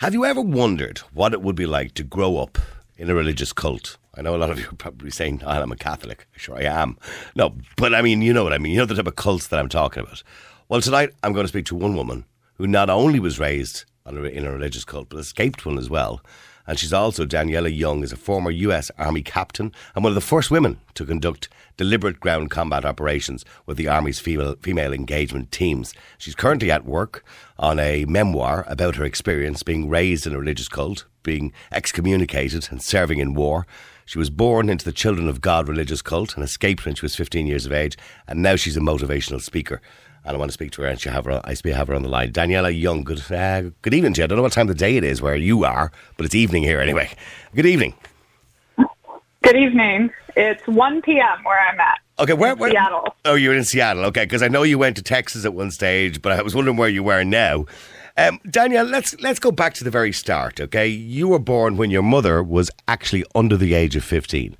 Have you ever wondered what it would be like to grow up in a religious cult? I know a lot of you are probably saying, oh, I'm a Catholic. Sure, I am. No, but I mean, you know what I mean. You know the type of cults that I'm talking about. Well, tonight I'm going to speak to one woman who not only was raised in a religious cult, but escaped one as well. And she's also, Daniella Young, is a former US Army captain and one of the first women to conduct deliberate ground combat operations with the Army's female, female engagement teams. She's currently at work on a memoir about her experience being raised in a religious cult, being excommunicated and serving in war. She was born into the Children of God religious cult and escaped when she was 15 years of age, and now she's a motivational speaker and I want to speak to her, and she have her. I have her on the line. Daniella Young. Good, uh, good evening to you. I don't know what time of the day it is where you are, but it's evening here anyway. Good evening. Good evening. It's 1 p.m. where I'm at. Okay, where, where? Seattle. Oh, you're in Seattle. Okay, because I know you went to Texas at one stage, but I was wondering where you were now. Um, Danielle, let's let's go back to the very start. Okay, you were born when your mother was actually under the age of 15.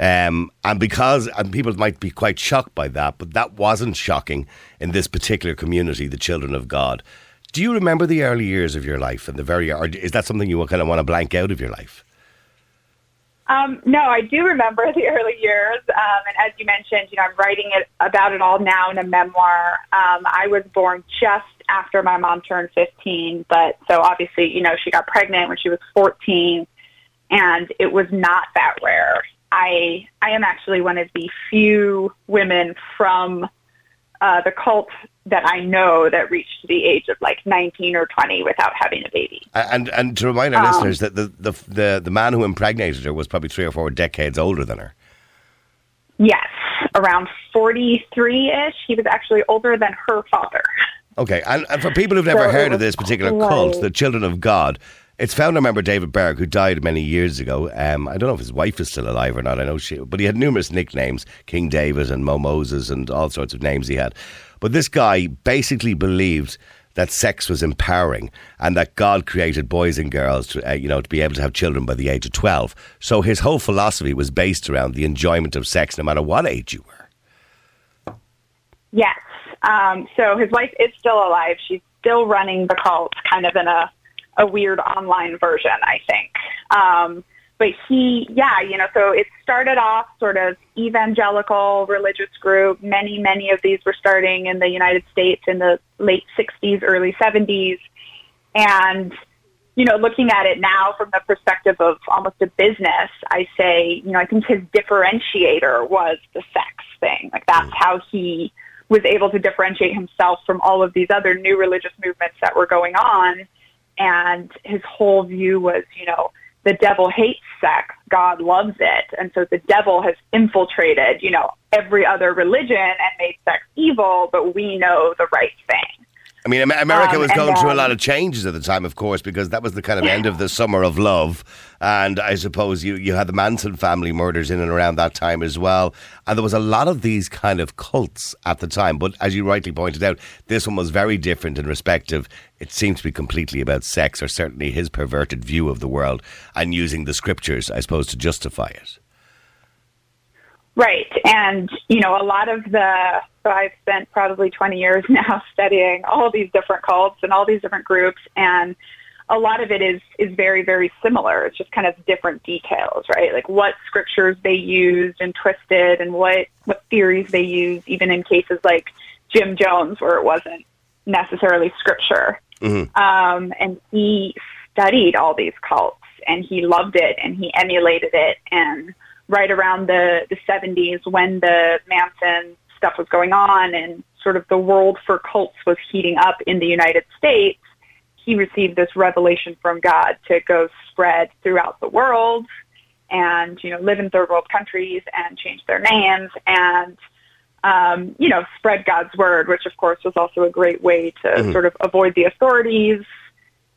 Um, and because and people might be quite shocked by that, but that wasn't shocking in this particular community, the children of God. Do you remember the early years of your life and the very, or is that something you kind of want to blank out of your life? Um, no, I do remember the early years, um, and as you mentioned, you know, I'm writing it about it all now in a memoir. Um, I was born just after my mom turned 15, but so obviously, you know, she got pregnant when she was 14, and it was not that rare. I I am actually one of the few women from uh, the cult that I know that reached the age of like 19 or 20 without having a baby. And and to remind our um, listeners that the, the the the man who impregnated her was probably three or four decades older than her. Yes, around 43 ish. He was actually older than her father. Okay, and, and for people who've never so heard of this particular cult, the Children of God, it's founder member David Berg, who died many years ago. Um, I don't know if his wife is still alive or not. I know she, but he had numerous nicknames: King David and Mo Moses, and all sorts of names he had. But this guy basically believed that sex was empowering and that God created boys and girls to, uh, you know, to be able to have children by the age of 12. So his whole philosophy was based around the enjoyment of sex no matter what age you were. Yes. Um, so his wife is still alive. She's still running the cult kind of in a a weird online version, I think. Um, but he, yeah, you know, so it started off sort of evangelical religious group. Many, many of these were starting in the United States in the late 60s, early 70s. And, you know, looking at it now from the perspective of almost a business, I say, you know, I think his differentiator was the sex thing. Like that's how he was able to differentiate himself from all of these other new religious movements that were going on and his whole view was, you know, the devil hates sex, God loves it. And so the devil has infiltrated, you know, every other religion and made sex evil, but we know the right thing. I mean, America um, was going then, through a lot of changes at the time, of course, because that was the kind of end of the summer of love. And I suppose you, you had the Manson family murders in and around that time as well. And there was a lot of these kind of cults at the time. But as you rightly pointed out, this one was very different in respect of it seemed to be completely about sex, or certainly his perverted view of the world, and using the scriptures, I suppose, to justify it. Right. And, you know, a lot of the, so I've spent probably 20 years now studying all these different cults and all these different groups. And a lot of it is, is very, very similar. It's just kind of different details, right? Like what scriptures they used and twisted and what, what theories they used, even in cases like Jim Jones, where it wasn't necessarily scripture. Mm-hmm. Um, and he studied all these cults and he loved it and he emulated it. And, right around the, the 70s when the Manson stuff was going on and sort of the world for cults was heating up in the United States, he received this revelation from God to go spread throughout the world and, you know, live in third world countries and change their names and, um, you know, spread God's word, which of course was also a great way to mm-hmm. sort of avoid the authorities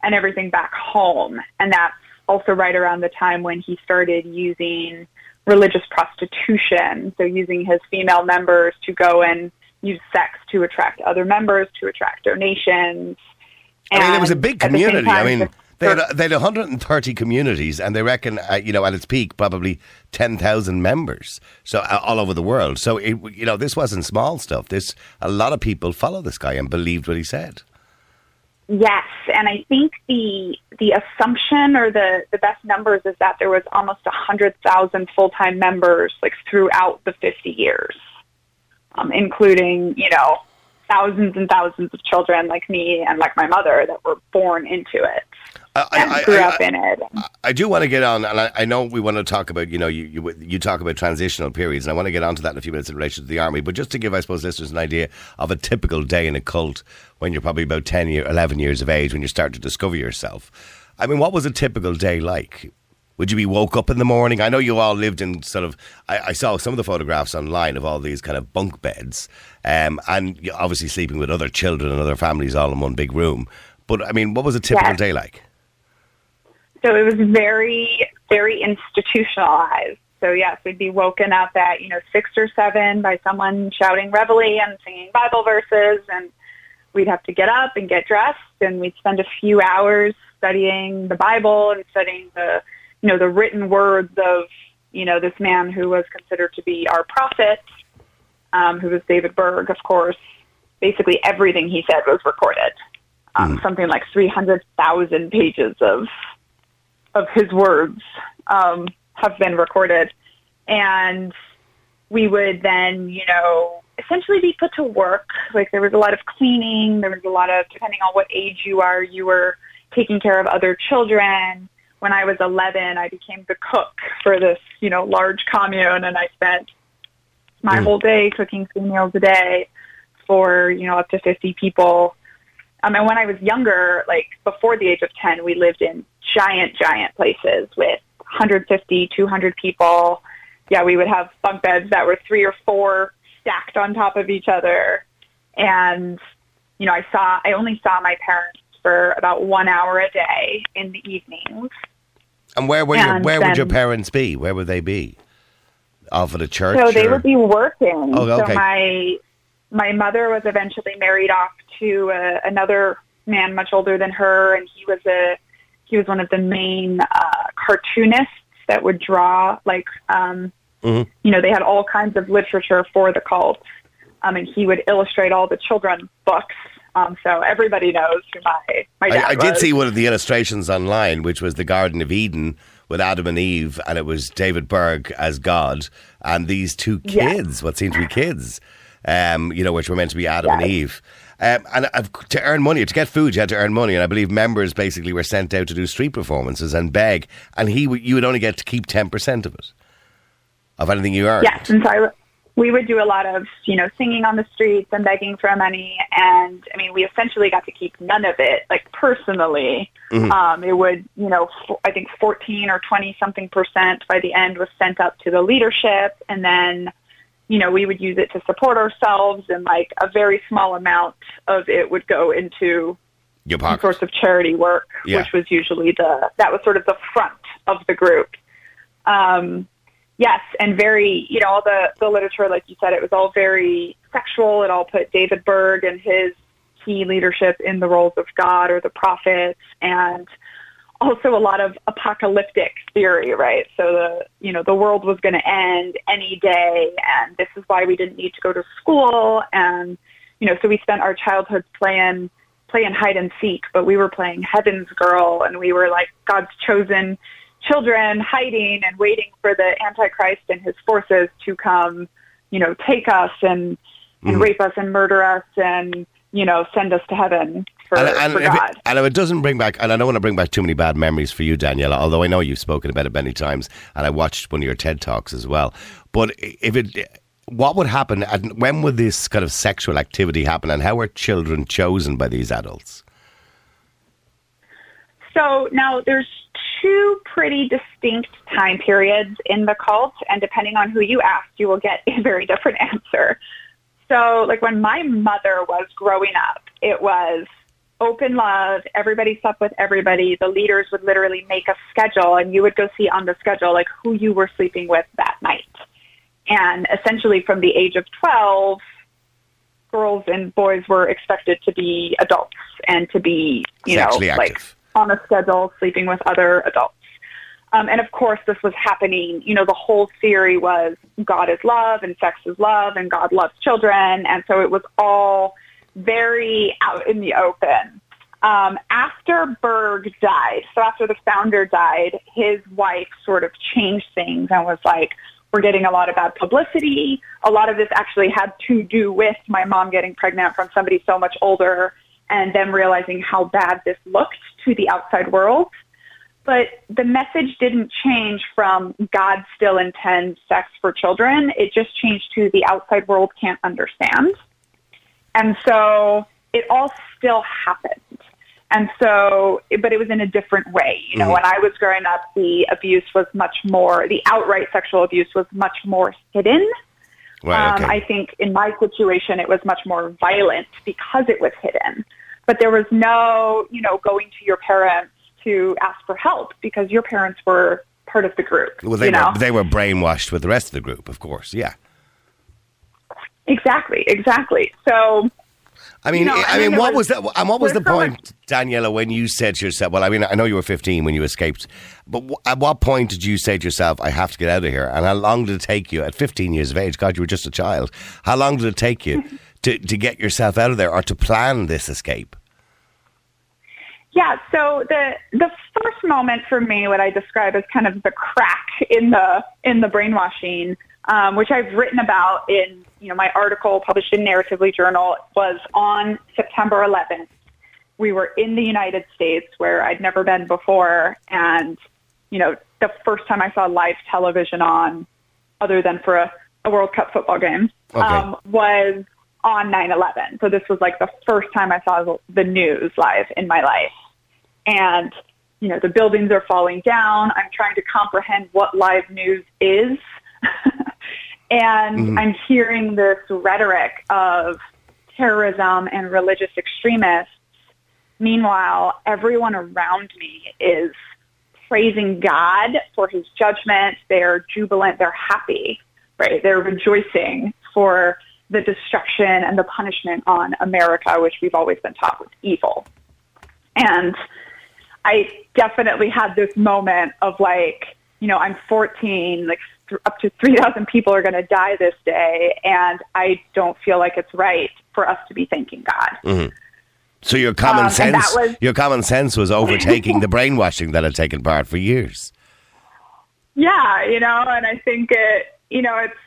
and everything back home. And that's also right around the time when he started using religious prostitution, so using his female members to go and use sex to attract other members, to attract donations. I mean, it was a big community. I mean, they had, they had 130 communities, and they reckon, uh, you know, at its peak, probably 10,000 members. So uh, all over the world. So it, you know, this wasn't small stuff. This a lot of people follow this guy and believed what he said. Yes, and I think the the assumption or the the best numbers is that there was almost a hundred thousand full time members like throughout the fifty years, um, including you know thousands and thousands of children like me and like my mother that were born into it I, grew I- up in it. I do want to get on, and I, I know we want to talk about, you know, you, you you talk about transitional periods, and I want to get onto that in a few minutes in relation to the army. But just to give, I suppose, listeners an idea of a typical day in a cult when you're probably about 10 year, 11 years of age, when you start to discover yourself. I mean, what was a typical day like? Would you be woke up in the morning? I know you all lived in sort of. I, I saw some of the photographs online of all these kind of bunk beds, um, and obviously sleeping with other children and other families all in one big room. But I mean, what was a typical Yes. day like? So it was very, very institutionalized. So yes, we'd be woken up at, you know, six or seven by someone shouting reveille and singing Bible verses and we'd have to get up and get dressed and we'd spend a few hours studying the Bible and studying the, you know, the written words of, you know, this man who was considered to be our prophet, um, who was David Berg, of course. Basically everything he said was recorded. Um, Something like 300,000 pages of of his words um, have been recorded. And we would then, you know, essentially be put to work. Like there was a lot of cleaning. There was a lot of, depending on what age you are, you were taking care of other children. When I was 11, I became the cook for this, you know, large commune and I spent my Mm. whole day cooking three meals a day for, you know, up to 50 people. Um, and when I was younger, like before the age of 10, we lived in giant, giant places with 150, 200 people. Yeah, we would have bunk beds that were three or four stacked on top of each other. And, you know, I saw, I only saw my parents for about one hour a day in the evenings. And where were your, And where would your parents be? Where would they be? Off at a church? So they or- would be working. Oh, okay. So my my mother was eventually married off to uh, another man much older than her, and he was a he was one of the main uh, cartoonists that would draw like um, Mhm. you know they had all kinds of literature for the cult, um, and he would illustrate all the children books. Um, so everybody knows who my my dad I, I did see one of the illustrations online, which was the Garden of Eden with Adam and Eve, and it was David Berg as God, and these two Yes. kids, what seemed to be kids, um, you know, which were meant to be Adam and Eve. Um, and I've, to earn money, to get food, you had to earn money, and I believe members basically were sent out to do street performances and beg, and he you would only get to keep ten percent of it, of anything you earned. Yes, and so I, we would do a lot of, you know, singing on the streets and begging for money. And I mean, we essentially got to keep none of it, like personally. Um, it would, you know, f- I think 14 or 20 something percent by the end was sent up to the leadership. And then, you know, we would use it to support ourselves and like a very small amount of it would go into Your some sorts of charity work, Yeah. which was usually the that was sort of the front of the group. Um, yes, and very you know all the the literature, like you said, it was all very sexual. It all put David Berg and his key leadership in the roles of God or the prophets, and also a lot of apocalyptic theory, right? So the you know the world was going to end any day, and this is why we didn't need to go to school, and you know so we spent our childhood playing playing hide and seek, but we were playing Heaven's Girl, and we were like God's chosen children hiding and waiting for the Antichrist and his forces to come, you know, take us and and Mhm. rape us and murder us and you know send us to heaven for, and, and for God. it, and if it doesn't bring back, and I don't want to bring back too many bad memories for you, Daniella, although I know you've spoken about it many times, and I watched one of your TED Talks as well. But if it, what would happen, and when would this kind of sexual activity happen, and how are children chosen by these adults? So now there's two pretty distinct time periods in the cult, and depending on who you ask, you will get a very different answer. So, like when my mother was growing up, it was open love. Everybody slept with everybody. The leaders would literally make a schedule, and you would go see on the schedule like who you were sleeping with that night. And essentially, from the age of 12, girls and boys were expected to be adults and to be, you Sexually know, like on a schedule, sleeping with other adults. Um, and of course, this was happening. You know, the whole theory was God is love and sex is love and God loves children. And so it was all very out in the open. um, after Berg died, so after the founder died, his wife sort of changed things and was like, we're getting a lot of bad publicity. A lot of this actually had to do with my mom getting pregnant from somebody so much older and them realizing how bad this looked to the outside world. But the message didn't change from God still intends sex for children. It just changed to the outside world can't understand. And so it all still happened. And so, but it was in a different way. You know, mm-hmm. when I was growing up, the abuse was much more, the outright sexual abuse was much more hidden. Right, okay. um, I think in my situation, it was much more violent because it was hidden. But there was no, you know, going to your parents to ask for help because your parents were part of the group. Well, they, were, know? they were brainwashed with the rest of the group, of course. Yeah. Exactly, exactly. So I mean, you know, I, mean, what was, that? And what was the point, Daniella, when you said to yourself? Well, I mean, I know you were 15 when you escaped, but w- at what point did you say to yourself, "I have to get out of here"? And how long did it take you? At 15 years of age, God, you were just a child. How long did it take you to to get yourself out of there or to plan this escape? Yeah, so the the first moment for me, what I describe as kind of the crack in the in the brainwashing, um, which I've written about in you know, my article published in Narratively Journal was on September 11th. We were in the United States where I'd never been before. And, you know, the first time I saw live television on, other than for a, a World Cup football game, okay. um, was on 9-11. So this was like the first time I saw the news live in my life. And, you know, the buildings are falling down. I'm trying to comprehend what live news is. And mm-hmm. I'm hearing this rhetoric of terrorism and religious extremists. Meanwhile, everyone around me is praising God for his judgment. They're jubilant. They're happy, right? They're rejoicing for the destruction and the punishment on America, which we've always been taught was evil. And I definitely had this moment of like, you know, I'm 14, like up to 3,000 people are going to die this day, and I don't feel like it's right for us to be thanking God. Mm-hmm. So your common um, sense, was, your common sense was overtaking the brainwashing that had taken part for years. Yeah, you know, and I think it, you know, it's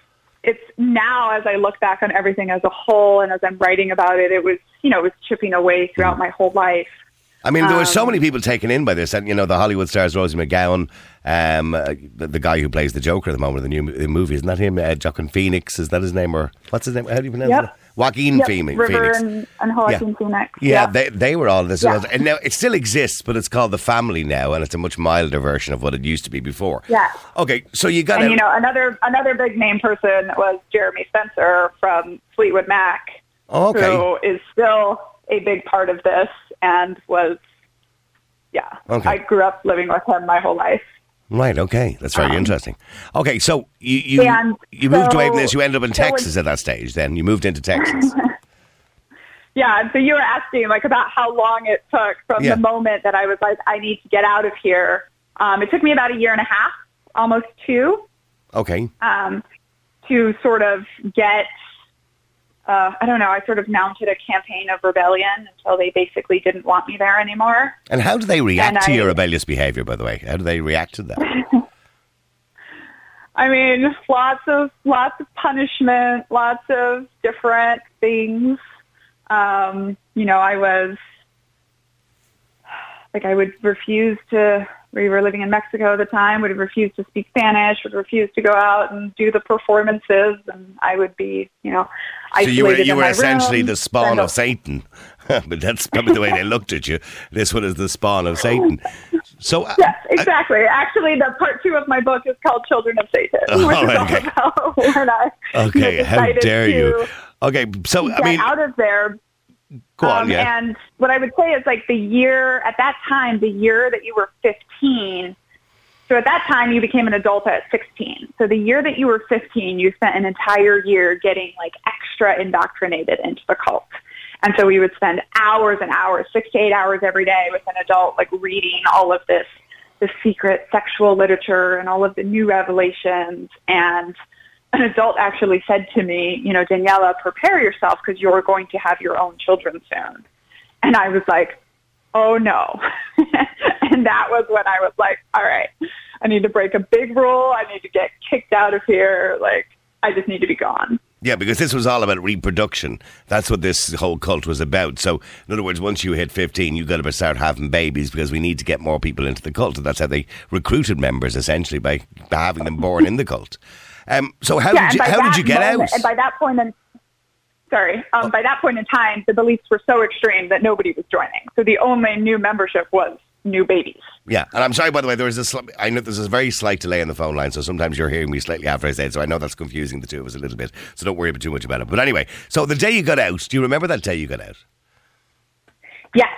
it's now as I look back on everything as a whole, and as I'm writing about it, it was, you know, it was chipping away throughout mm-hmm. my whole life. I mean, there were so um, many people taken in by this, and you know, the Hollywood stars, Rosie McGowan, um, uh, the, the, guy who plays the Joker at the moment, the new the movie, isn't that him? Uh, Joaquin Phoenix, is that his name, or what's his name? How do you pronounce yep. it? Joaquin yep. Phoenix. River and, and Joaquin yeah. Phoenix. Yeah, yeah, they they were all this, yeah. and now it still exists, but it's called the Family now, and it's a much milder version of what it used to be before. Yeah. Okay, so you got. And you know, another another big name person was Jeremy Spencer from Fleetwood Mac. Okay. Who is still a big part of this and was yeah. Okay. I grew up living with him my whole life. Right. Okay, that's very um, interesting. Okay, so you you, you moved so, away from this. You ended up in so Texas at that stage. Then you moved into Texas. yeah. And So you were asking like about how long it took from yeah. the moment that I was like, I need to get out of here. Um, it took me about a year and a half, almost two. Okay. Um, to sort of get uh, I don't know, I sort of mounted a campaign of rebellion until they basically didn't want me there anymore. And how do they react and to I, your rebellious behavior, by the way? How do they react to that? I mean, lots of lots of punishment, lots of different things. Um, you know, I was like I would refuse to we were living in Mexico at the time, would refuse to speak Spanish, would refuse to go out and do the performances, and I would be, you know, isolated So you were, you were essentially room, the spawn of Satan, but that's probably the way they looked at you. This one is the spawn of Satan. So uh, yes, exactly. I, Actually, the part two of my book is called "Children of Satan," oh, which is okay. all about when I okay. How dare you? Okay, so I mean, out of there Go on, um, yeah. And what I would say is like the year, at that time, the year that you were 15, so at that time you became an adult at 16. So the year that you were 15, you spent an entire year getting like extra indoctrinated into the cult. And so we would spend hours and hours, six to eight hours every day with an adult, like reading all of this, the secret sexual literature and all of the new revelations and an adult actually said to me, you know, Daniella, prepare yourself because you're going to have your own children soon. And I was like, oh no. and that was when I was like, all right, I need to break a big rule. I need to get kicked out of here. Like, I just need to be gone. Yeah, because this was all about reproduction. That's what this whole cult was about. So, in other words, once you hit 15, you've got to start having babies because we need to get more people into the cult. And that's how they recruited members, essentially, by having them born in the cult. Um, so, how, yeah, did, you, how did you get moment, out? And by that point in sorry, um, oh. by that point in time, the beliefs were so extreme that nobody was joining. So the only new membership was new babies. Yeah, and I'm sorry by the way. There was a sl- I know there's a very slight delay in the phone line, so sometimes you're hearing me slightly after I said. So I know that's confusing the two of us a little bit. So don't worry about too much about it. But anyway, so the day you got out, do you remember that day you got out? Yes.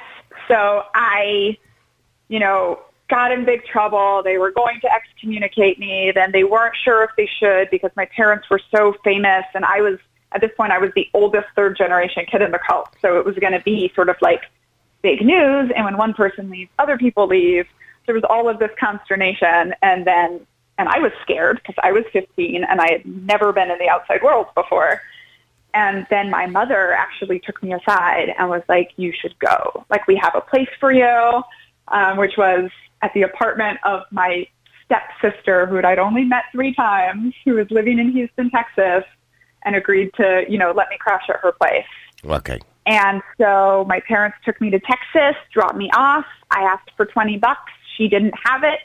So I, you know, got in big trouble. They were going to excommunicate me. Then they weren't sure if they should because my parents were so famous, and I was at this point I was the oldest third generation kid in the cult. So it was going to be sort of like big news. And when one person leaves, other people leave. There was all of this consternation. And then, and I was scared because I was 15 and I had never been in the outside world before. And then my mother actually took me aside and was like, you should go. Like, we have a place for you, um, which was at the apartment of my stepsister, who I'd only met three times, who was living in Houston, Texas, and agreed to, you know, let me crash at her place. Okay. And so my parents took me to Texas, dropped me off. I asked for 20 bucks. She didn't have it.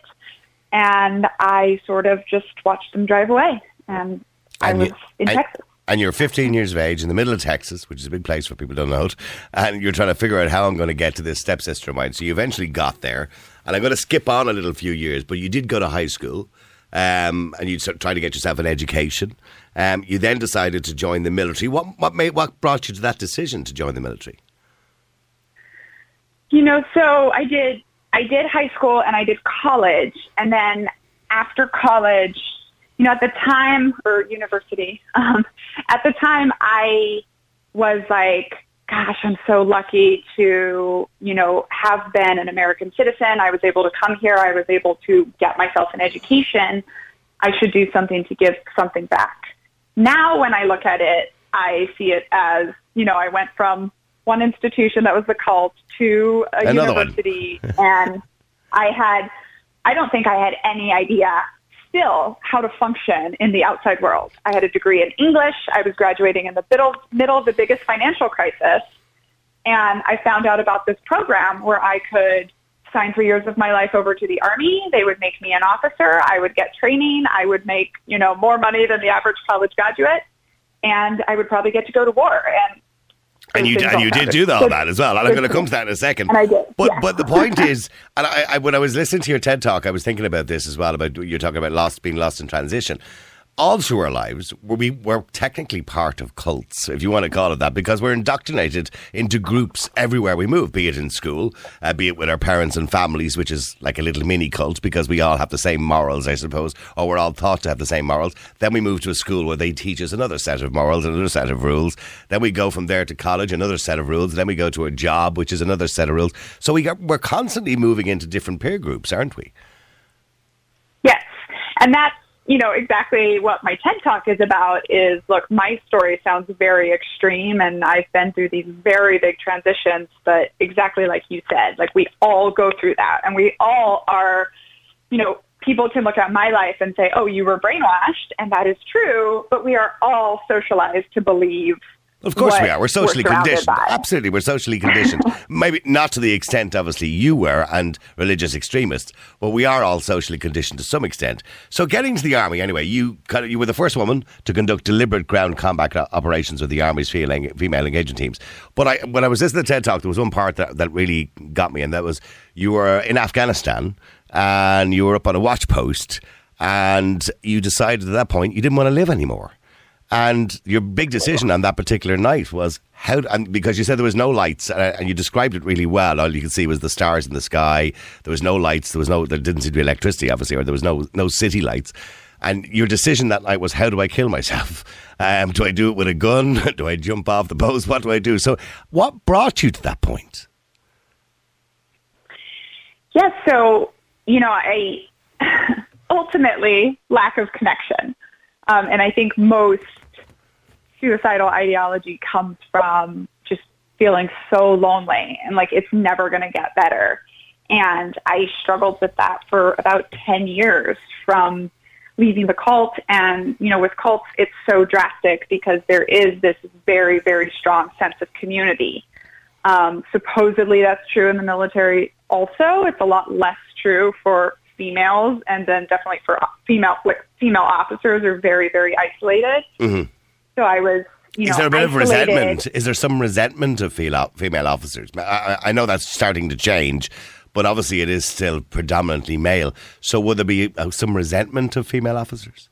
And I sort of just watched them drive away. And, I was you, in I, Texas. And you're 15 years of age in the middle of Texas, which is a big place for people don't know it. And you're trying to figure out how I'm going to get to this stepsister of mine. So you eventually got there. And I'm going to skip on a little few years, but you did go to high school. Um, and you try to get yourself an education. Um, you then decided to join the military. What what made what brought you to that decision to join the military? You know, so I did I did high school and I did college, and then after college, you know, at the time or university, um, at the time I was like, gosh, I'm so lucky to, you know, have been an American citizen. I was able to come here. I was able to get myself an education. I should do something to give something back. Now, when I look at it, I see it as, you know, I went from one institution that was the cult to a Another university and I had, I don't think I had any idea still how to function in the outside world. I had a degree in English. I was graduating in the middle, middle of the biggest financial crisis. And I found out about this program where I could sign three years of my life over to the army. They would make me an officer. I would get training. I would make, you know, more money than the average college graduate. And I would probably get to go to war. And and you, and you did do all that as well. And I'm going to come to that in a second. And I did. But, yeah. but the point is, and I, I, when I was listening to your TED talk, I was thinking about this as well, about you're talking about lost, being lost in transition all through our lives, we were technically part of cults, if you want to call it that, because we're indoctrinated into groups everywhere we move, be it in school, uh, be it with our parents and families, which is like a little mini cult because we all have the same morals, I suppose, or we're all thought to have the same morals. Then we move to a school where they teach us another set of morals, another set of rules. Then we go from there to college, another set of rules. Then we go to a job, which is another set of rules. So we got, we're constantly moving into different peer groups, aren't we? Yes. And that's you know, exactly what my TED Talk is about is, look, my story sounds very extreme and I've been through these very big transitions, but exactly like you said, like we all go through that and we all are, you know, people can look at my life and say, oh, you were brainwashed and that is true, but we are all socialized to believe of course we are. We're socially we're conditioned. By. Absolutely, we're socially conditioned. Maybe not to the extent, obviously, you were and religious extremists, but we are all socially conditioned to some extent. So, getting to the army anyway, you you were the first woman to conduct deliberate ground combat operations with the army's female engagement teams. But I, when I was listening to TED Talk, there was one part that, that really got me, and that was you were in Afghanistan and you were up on a watch post, and you decided at that point you didn't want to live anymore. And your big decision on that particular night was how, and because you said there was no lights, and you described it really well. All you could see was the stars in the sky. There was no lights. There was no, there didn't seem to be electricity, obviously, or there was no no city lights. And your decision that night was, how do I kill myself? Um, do I do it with a gun? do I jump off the post? What do I do? So, what brought you to that point? Yes. So, you know, I ultimately lack of connection. Um, and I think most suicidal ideology comes from just feeling so lonely and like it's never going to get better. And I struggled with that for about 10 years from leaving the cult. And, you know, with cults, it's so drastic because there is this very, very strong sense of community. Um, supposedly that's true in the military also. It's a lot less true for females and then definitely for female, like female officers are very, very isolated. Mm-hmm. So I was, you know, Is there a bit of resentment? Is there some resentment of female female officers? I, I know that's starting to change, but obviously it is still predominantly male. So would there be uh, some resentment of female officers?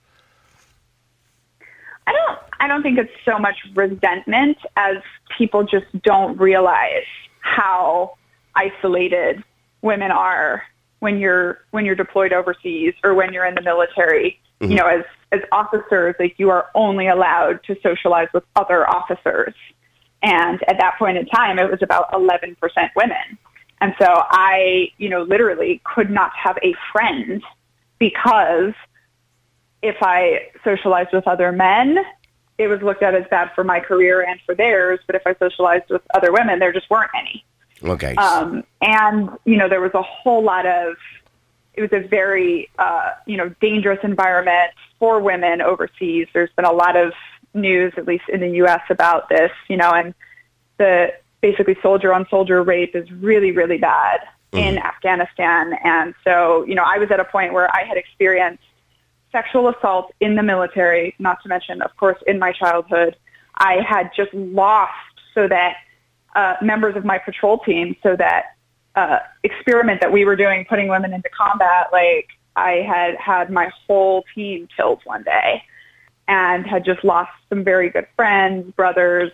I don't I don't think it's so much resentment as people just don't realize how isolated women are when you're when you're deployed overseas or when you're in the military. You know, as as officers, like you are only allowed to socialize with other officers. And at that point in time, it was about 11% women. And so I, you know, literally could not have a friend because if I socialized with other men, it was looked at as bad for my career and for theirs. But if I socialized with other women, there just weren't any. Okay. Um, and, you know, there was a whole lot of, it was a very, uh, you know, dangerous environment for women overseas. There's been a lot of news, at least in the U.S., about this, you know, and the basically soldier on soldier rape is really, really bad in Afghanistan. And so, you know, I was at a point where I had experienced sexual assault in the military, not to mention, of course, in my childhood. I had just lost so that uh, members of my patrol team, so that uh, experiment that we were doing, putting women into combat, like I had had my whole team killed one day and had just lost some very good friends, brothers.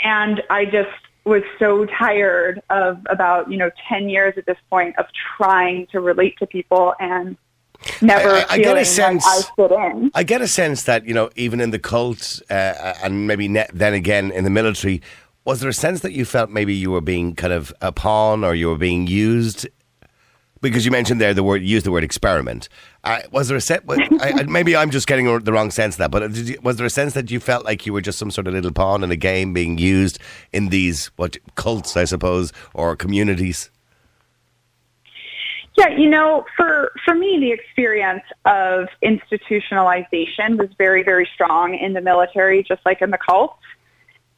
And I just was so tired of about, you know, 10 years at this point of trying to relate to people and never I- I- I get a sense- I fit in. I get a sense that you know, even in the cult, uh, and maybe ne- then again in the military, was there a sense that you felt maybe you were being kind of a pawn or you were being used? Because you mentioned there the word, used the word experiment. Uh, was there a set? Maybe I'm just getting the wrong sense of that. But you, was there a sense that you felt like you were just some sort of little pawn in a game being used in these what cults, I suppose, or communities? Yeah, you know, for for me, the experience of institutionalization was very, very strong in the military, just like in the cults.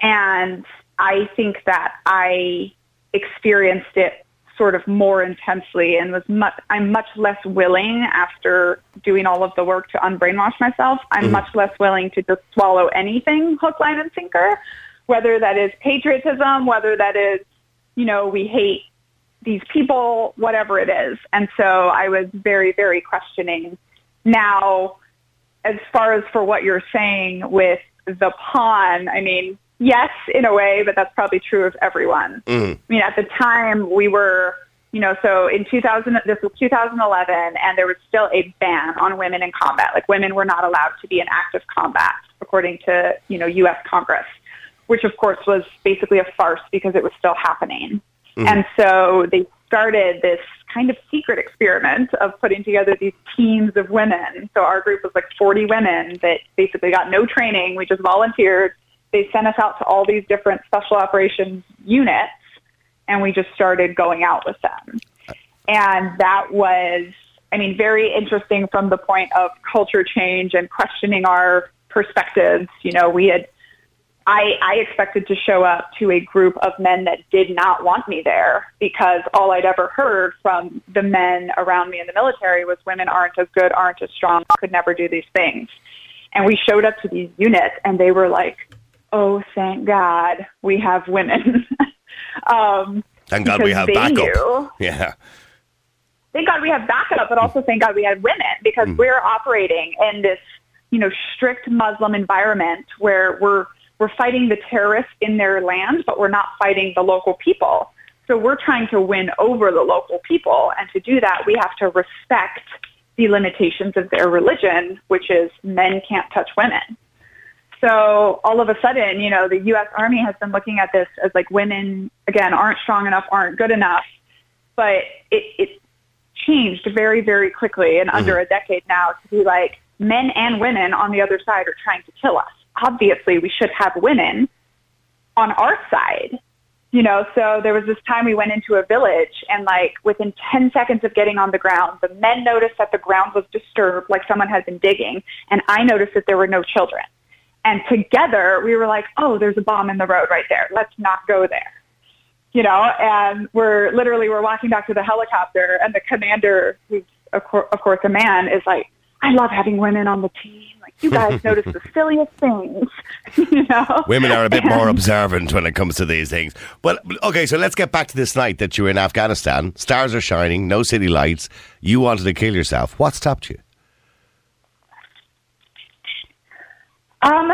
And I think that I experienced it sort of more intensely and was much, I'm much less willing after doing all of the work to unbrainwash myself. I'm mm-hmm. much less willing to just swallow anything hook, line, and sinker, whether that is patriotism, whether that is, you know, we hate these people, whatever it is. And so I was very, very questioning. Now, as far as for what you're saying with the pawn, I mean, yes, in a way, but that's probably true of everyone. Mm. I mean, at the time we were, you know, so in 2000, this was 2011, and there was still a ban on women in combat. Like women were not allowed to be in active combat, according to, you know, U.S. Congress, which of course was basically a farce because it was still happening. Mm. And so they started this kind of secret experiment of putting together these teams of women. So our group was like 40 women that basically got no training. We just volunteered. They sent us out to all these different special operations units and we just started going out with them. And that was, I mean, very interesting from the point of culture change and questioning our perspectives. You know, we had I, I expected to show up to a group of men that did not want me there because all I'd ever heard from the men around me in the military was women aren't as good, aren't as strong, could never do these things. And we showed up to these units and they were like, oh, thank God we have women. um, Thank God we have backup. knew- Yeah. thank God we have backup, but also thank God we had women because we're operating in this, you know, strict Muslim environment where we're we're fighting the terrorists in their land, but we're not fighting the local people. So we're trying to win over the local people, and to do that, we have to respect the limitations of their religion, which is men can't touch women. So all of a sudden, you know, the U.S. Army has been looking at this as like women, again, aren't strong enough, aren't good enough. But it, it changed very, very quickly in mm-hmm. under a decade now to be like men and women on the other side are trying to kill us. Obviously, we should have women on our side. You know, so there was this time we went into a village and like within 10 seconds of getting on the ground, the men noticed that the ground was disturbed, like someone had been digging, and I noticed that there were no children. And together we were like, oh, there's a bomb in the road right there. Let's not go there. You know, and we're literally, we're walking back to the helicopter and the commander, who's of course, of course a man, is like, I love having women on the team. Like you guys notice the silliest things, you know. Women are a bit more observant when it comes to these things. But okay, so let's get back to this night that you were in Afghanistan. Stars are shining, no city lights. You wanted to kill yourself. What stopped you? Um,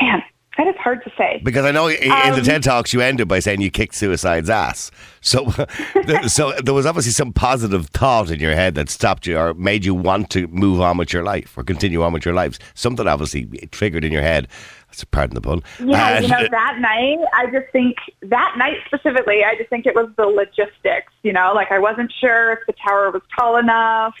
man, that is hard to say. Because I know in Um, the TED Talks you ended by saying you kicked suicide's ass. So, so there was obviously some positive thought in your head that stopped you or made you want to move on with your life or continue on with your lives. Something obviously triggered in your head. That's pardon the pun. Yeah, you know, that night, I just think, that night specifically, I just think it was the logistics, you know, like I wasn't sure if the tower was tall enough.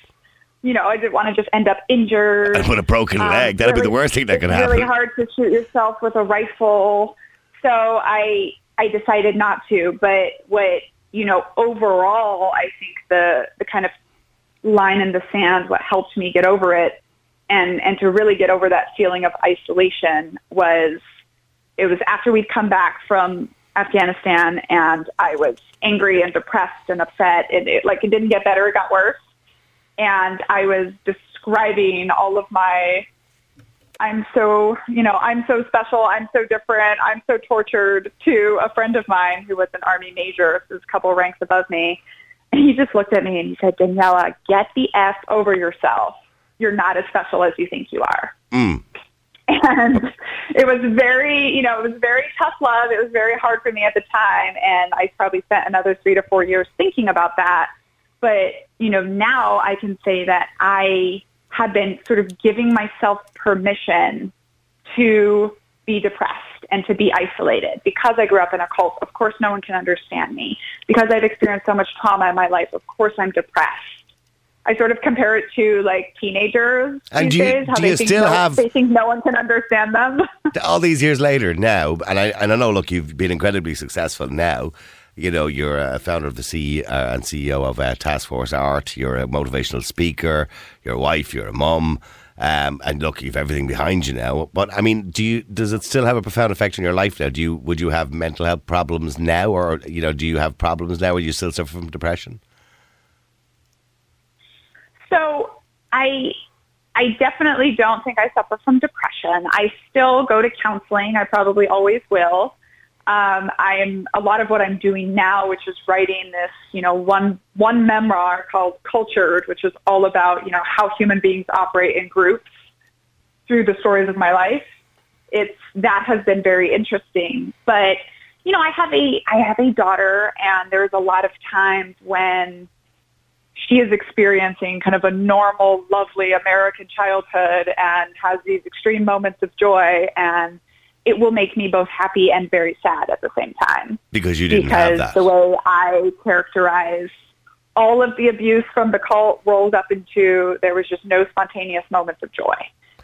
You know, I didn't want to just end up injured. and with a broken Um, leg, that'd be the worst thing that could happen. it's really hard to shoot yourself with a rifle. So I I decided not to. But what you know, overall, I think the the kind of line in the sand, what helped me get over it, and and to really get over that feeling of isolation was it was after we'd come back from Afghanistan, and I was angry and depressed and upset. And it like it didn't get better; it got worse and I was describing all of my I'm so, you know, I'm so special, I'm so different, I'm so tortured to a friend of mine who was an army major, who's a couple ranks above me. And he just looked at me and he said, Daniella, get the F over yourself. You're not as special as you think you are. Mm. And it was very, you know, it was very tough love. It was very hard for me at the time. And I probably spent another three to four years thinking about that. But, you know, now I can say that I have been sort of giving myself permission to be depressed and to be isolated because I grew up in a cult. Of course, no one can understand me. Because I've experienced so much trauma in my life, of course, I'm depressed. I sort of compare it to like teenagers And these do you- days, how do they you think still no, have- they think no one can understand them. all these years later now, and I and I know, look, you've been incredibly successful now. You know, you're a founder of the CEO uh, and CEO of uh, Task Force Art. You're a motivational speaker. You're wife. You're a mum. Um, and look, you've everything behind you now. But I mean, do you? Does it still have a profound effect on your life now? Do you? Would you have mental health problems now, or you know, do you have problems now? Or you still suffer from depression? So I I definitely don't think I suffer from depression. I still go to counseling. I probably always will. Um, I'm a lot of what I'm doing now, which is writing this, you know, one one memoir called Cultured, which is all about you know how human beings operate in groups through the stories of my life. It's that has been very interesting, but you know, I have a I have a daughter, and there's a lot of times when she is experiencing kind of a normal, lovely American childhood and has these extreme moments of joy and it will make me both happy and very sad at the same time. Because you didn't have because that. the way I characterize all of the abuse from the cult rolled up into there was just no spontaneous moments of joy.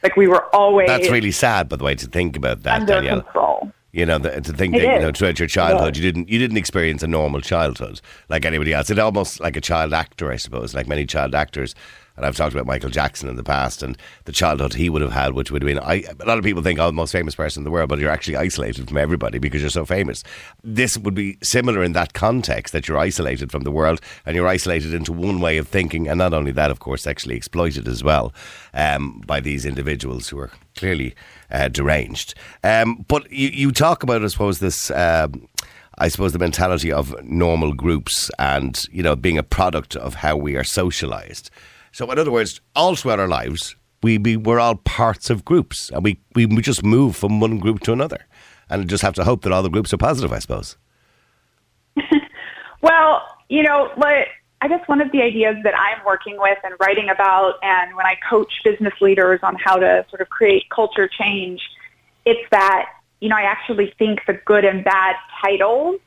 Like we were always That's really sad, by the way, to think about that, under Danielle. control. You know, the, to think It that you know throughout your childhood you didn't you didn't experience a normal childhood like anybody else. It's almost like a child actor, I suppose, like many child actors. And I've talked about Michael Jackson in the past and the childhood he would have had, which would have been. I, a lot of people think, oh, the most famous person in the world, but you're actually isolated from everybody because you're so famous. This would be similar in that context that you're isolated from the world and you're isolated into one way of thinking, and not only that, of course, sexually exploited as well um, by these individuals who are clearly uh, deranged. Um, but you, you talk about, I suppose, this. Um, I suppose the mentality of normal groups and you know being a product of how we are socialized. So, in other words, all throughout our lives, we be, we're all parts of groups, and we, we we just move from one group to another, and just have to hope that all the groups are positive. I suppose. Well, you know, what I guess one of the ideas that I'm working with and writing about, and when I coach business leaders on how to sort of create culture change, it's that you know I actually think the good and bad titles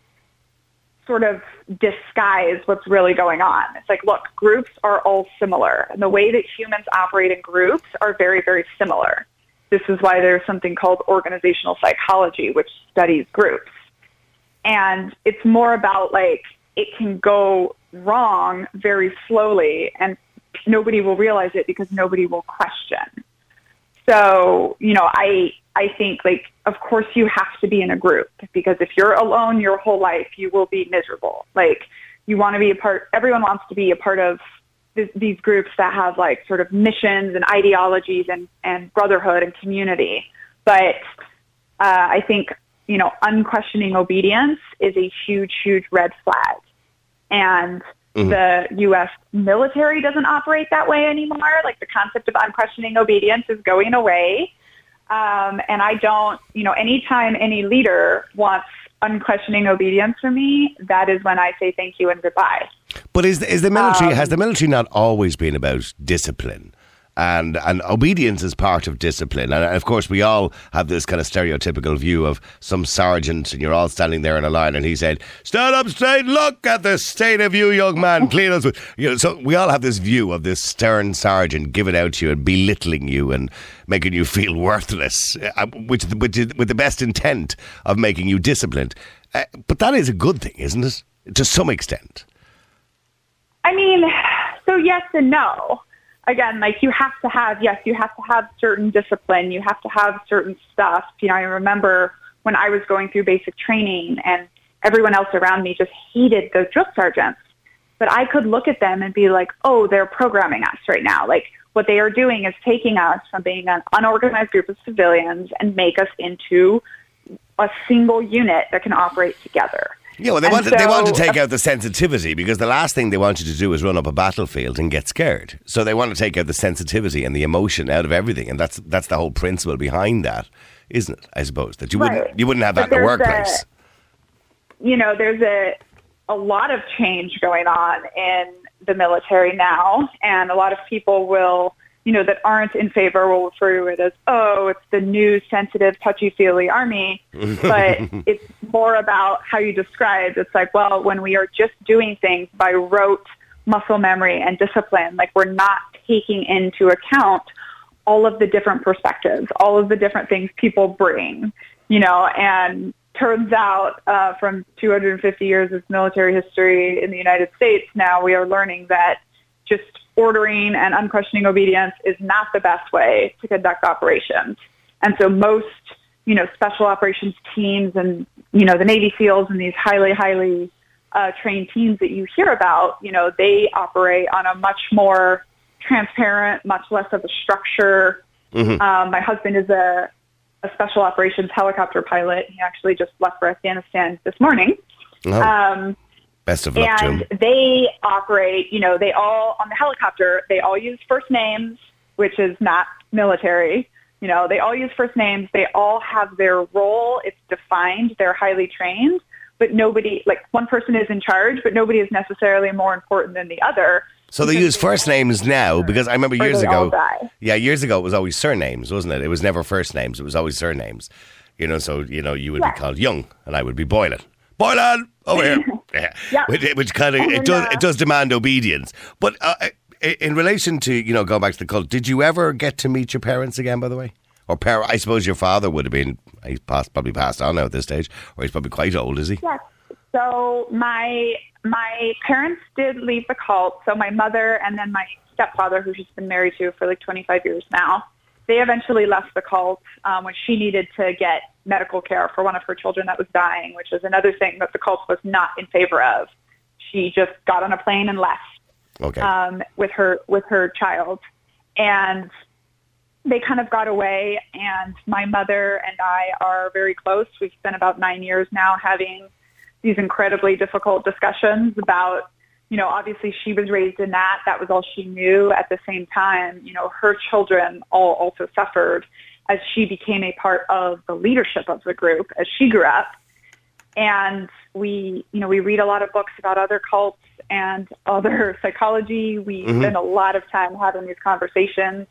sort of disguise what's really going on. It's like, look, groups are all similar, and the way that humans operate in groups are very, very similar. this is why there's something called organizational psychology, which studies groups. And it's more about like it can go wrong very slowly and nobody will realize it because nobody will question. So, you know, I I think like of course you have to be in a group because if you're alone your whole life you will be miserable. Like you want to be a part everyone wants to be a part of th- these groups that have like sort of missions and ideologies and and brotherhood and community. But uh, I think you know unquestioning obedience is a huge huge red flag. And Mm-hmm. The U.S. military doesn't operate that way anymore. Like the concept of unquestioning obedience is going away. Um, and I don't, you know, anytime any leader wants unquestioning obedience from me, that is when I say thank you and goodbye. But is the, is the military um, has the military not always been about discipline? And and obedience is part of discipline. And of course, we all have this kind of stereotypical view of some sergeant, and you're all standing there in a line, and he said, "Stand up straight. Look at the state of you, young man. Clean us." You know, so we all have this view of this stern sergeant giving out to you and belittling you and making you feel worthless, uh, which with the best intent of making you disciplined. Uh, but that is a good thing, isn't it? To some extent. I mean, so yes and no again, like you have to have, yes, you have to have certain discipline. You have to have certain stuff. You know, I remember when I was going through basic training and everyone else around me just hated those drill sergeants. But I could look at them and be like, oh, they're programming us right now. Like what they are doing is taking us from being an unorganized group of civilians and make us into a single unit that can operate together. Yeah, well, they want, so, they want to take out the sensitivity because the last thing they want you to do is run up a battlefield and get scared. So they want to take out the sensitivity and the emotion out of everything, and that's that's the whole principle behind that, isn't it? I suppose that you right. wouldn't you wouldn't have that but in the workplace. A, you know, there's a a lot of change going on in the military now, and a lot of people will you know, that aren't in favor will refer to it as, oh, it's the new sensitive, touchy-feely army. but it's more about how you describe. It's like, well, when we are just doing things by rote muscle memory and discipline, like we're not taking into account all of the different perspectives, all of the different things people bring, you know, and turns out uh, from 250 years of military history in the United States, now we are learning that just ordering and unquestioning obedience is not the best way to conduct operations. And so most, you know, special operations teams and, you know, the Navy SEALs and these highly, highly uh, trained teams that you hear about, you know, they operate on a much more transparent, much less of a structure. Mm-hmm. Um, my husband is a, a special operations helicopter pilot. He actually just left for Afghanistan this morning. Oh. Um, Best of luck and they operate, you know, they all, on the helicopter, they all use first names, which is not military. You know, they all use first names. They all have their role. It's defined. They're highly trained, but nobody, like one person is in charge, but nobody is necessarily more important than the other. So they use first names now because I remember years ago. Yeah, years ago it was always surnames, wasn't it? It was never first names. It was always surnames. You know, so you know you would yeah. be called Young, and I would be Boylan. Boylan, over here. yeah. yeah. Which, which, kind of it does it does demand obedience. But uh, in relation to you know going back to the cult, did you ever get to meet your parents again? By the way, or par- I suppose your father would have been he's passed, probably passed on now at this stage, or he's probably quite old, is he? Yes. So my my parents did leave the cult. So my mother and then my stepfather, who she's been married to for like 25 years now, they eventually left the cult um, when she needed to get medical care for one of her children that was dying, which is another thing that the cult was not in favor of. She just got on a plane and left okay. um, with her with her child, and they kind of got away. And my mother and I are very close. We've spent about nine years now having these incredibly difficult discussions about you know, obviously she was raised in that. That was all she knew. At the same time, you know, her children all also suffered as she became a part of the leadership of the group as she grew up. And we, you know, we read a lot of books about other cults and other psychology. We mm-hmm. spend a lot of time having these conversations.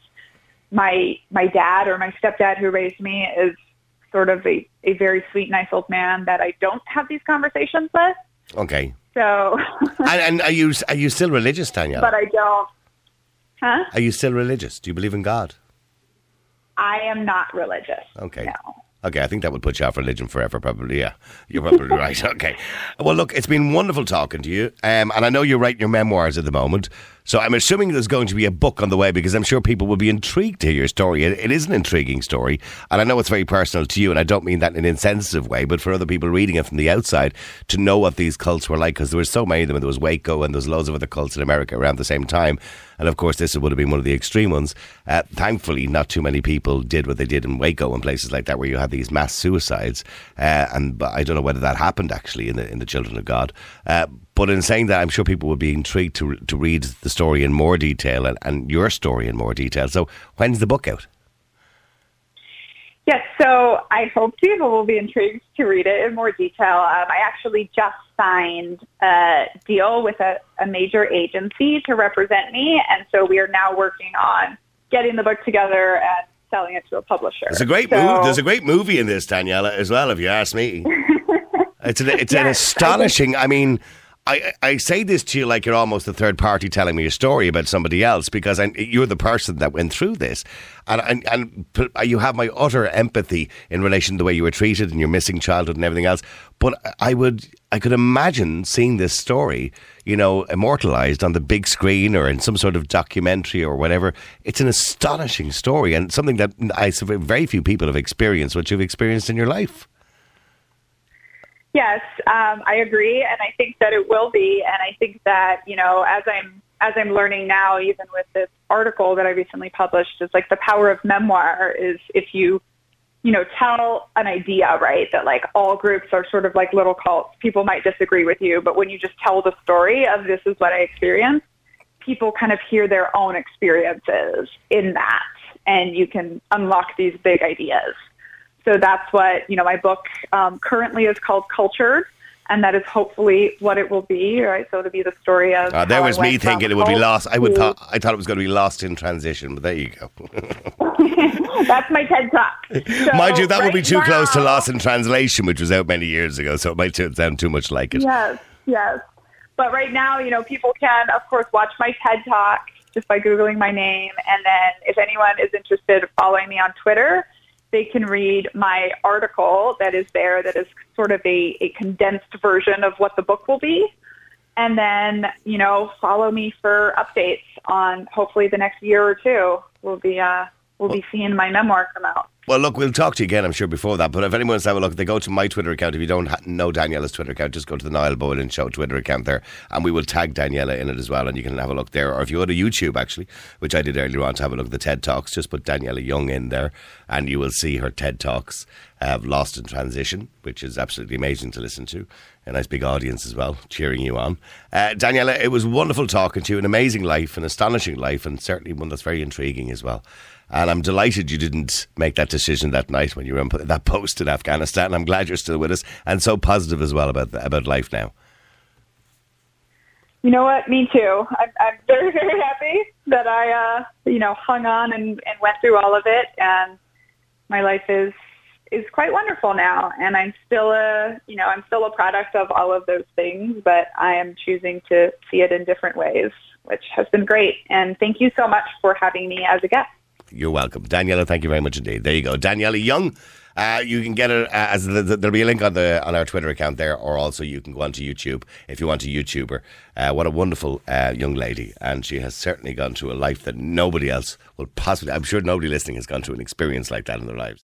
My my dad or my stepdad who raised me is sort of a, a very sweet, nice old man that I don't have these conversations with. Okay. So. and, and, are you are you still religious, Tanya? But I don't. Huh? Are you still religious? Do you believe in God? I am not religious. Okay. No. Okay, I think that would put you off religion forever, probably. Yeah, you're probably right. Okay. Well, look, it's been wonderful talking to you. Um, and I know you're writing your memoirs at the moment. So I'm assuming there's going to be a book on the way because I'm sure people will be intrigued to hear your story. It, it is an intriguing story. And I know it's very personal to you. And I don't mean that in an insensitive way, but for other people reading it from the outside to know what these cults were like because there were so many of them. And there was Waco and there was loads of other cults in America around the same time. And of course, this would have been one of the extreme ones. Uh, thankfully, not too many people did what they did in Waco and places like that where you had these mass suicides. Uh, and I don't know whether that happened actually in the, in the Children of God. Uh, but in saying that, I'm sure people would be intrigued to to read the story in more detail and, and your story in more detail. So, when's the book out? Yes, so I hope people will be intrigued to read it in more detail. Um, I actually just signed a deal with a, a major agency to represent me, and so we are now working on getting the book together and selling it to a publisher. There's a great so, movie. There's a great movie in this, Daniella, as well. If you ask me, it's an, it's an Yes, astonishing. I mean. I, I say this to you like you're almost a third party telling me a story about somebody else because I, you're the person that went through this, and, and and you have my utter empathy in relation to the way you were treated and your missing childhood and everything else. But I would I could imagine seeing this story, you know, immortalized on the big screen or in some sort of documentary or whatever. It's an astonishing story and something that I very few people have experienced what you've experienced in your life. Yes, um, I agree, and I think that it will be. And I think that you know, as I'm as I'm learning now, even with this article that I recently published, is like the power of memoir is if you you know tell an idea right that like all groups are sort of like little cults. People might disagree with you, but when you just tell the story of this is what I experienced, people kind of hear their own experiences in that, and you can unlock these big ideas. So that's what, you know, my book um, currently is called Cultured, and that is hopefully what it will be, right? So it'll be the story of. Uh, there how I was me thinking it would be lost. I would thought I thought it was going to be lost in transition, but there you go. that's my TED Talk. So Mind you, that would be right too close to now- Lost in Translation, which was out many years ago, so it might sound too much like it. Yes, yes. But right now, you know, people can, of course, watch my TED Talk just by Googling my name. And then if anyone is interested in following me on Twitter, they can read my article that is there that is sort of a, a condensed version of what the book will be. And then, you know, follow me for updates on hopefully the next year or two. We'll be, uh, we'll be seeing my memoir come out. Well, look, we'll talk to you again, I'm sure, before that. But if anyone's have a look, they go to my Twitter account. If you don't know Daniella's Twitter account, just go to the Niall Boylan Show Twitter account there, and we will tag Daniella in it as well, and you can have a look there. Or if you go to YouTube, actually, which I did earlier on to have a look at the TED Talks, just put Daniella Young in there, and you will see her TED Talks, Lost in Transition, which is absolutely amazing to listen to. A nice big audience as well, cheering you on. Uh, Daniella, it was wonderful talking to you. An amazing life, an astonishing life, and certainly one that's very intriguing as well. And I'm delighted you didn't make that decision that night when you were in that post in Afghanistan. I'm glad you're still with us and so positive as well about about life now. You know what? Me too. I'm, I'm very, very happy that I, uh, you know, hung on and, and went through all of it, and my life is is quite wonderful now. And I'm still a, you know, I'm still a product of all of those things, but I am choosing to see it in different ways, which has been great. And thank you so much for having me as a guest. You're welcome, Daniella. Thank you very much indeed. There you go, Daniella Young. Uh, you can get it uh, as the, the, there'll be a link on the on our Twitter account there, or also you can go onto YouTube if you want to YouTuber. Uh, what a wonderful uh, young lady, and she has certainly gone through a life that nobody else will possibly. I'm sure nobody listening has gone through an experience like that in their lives.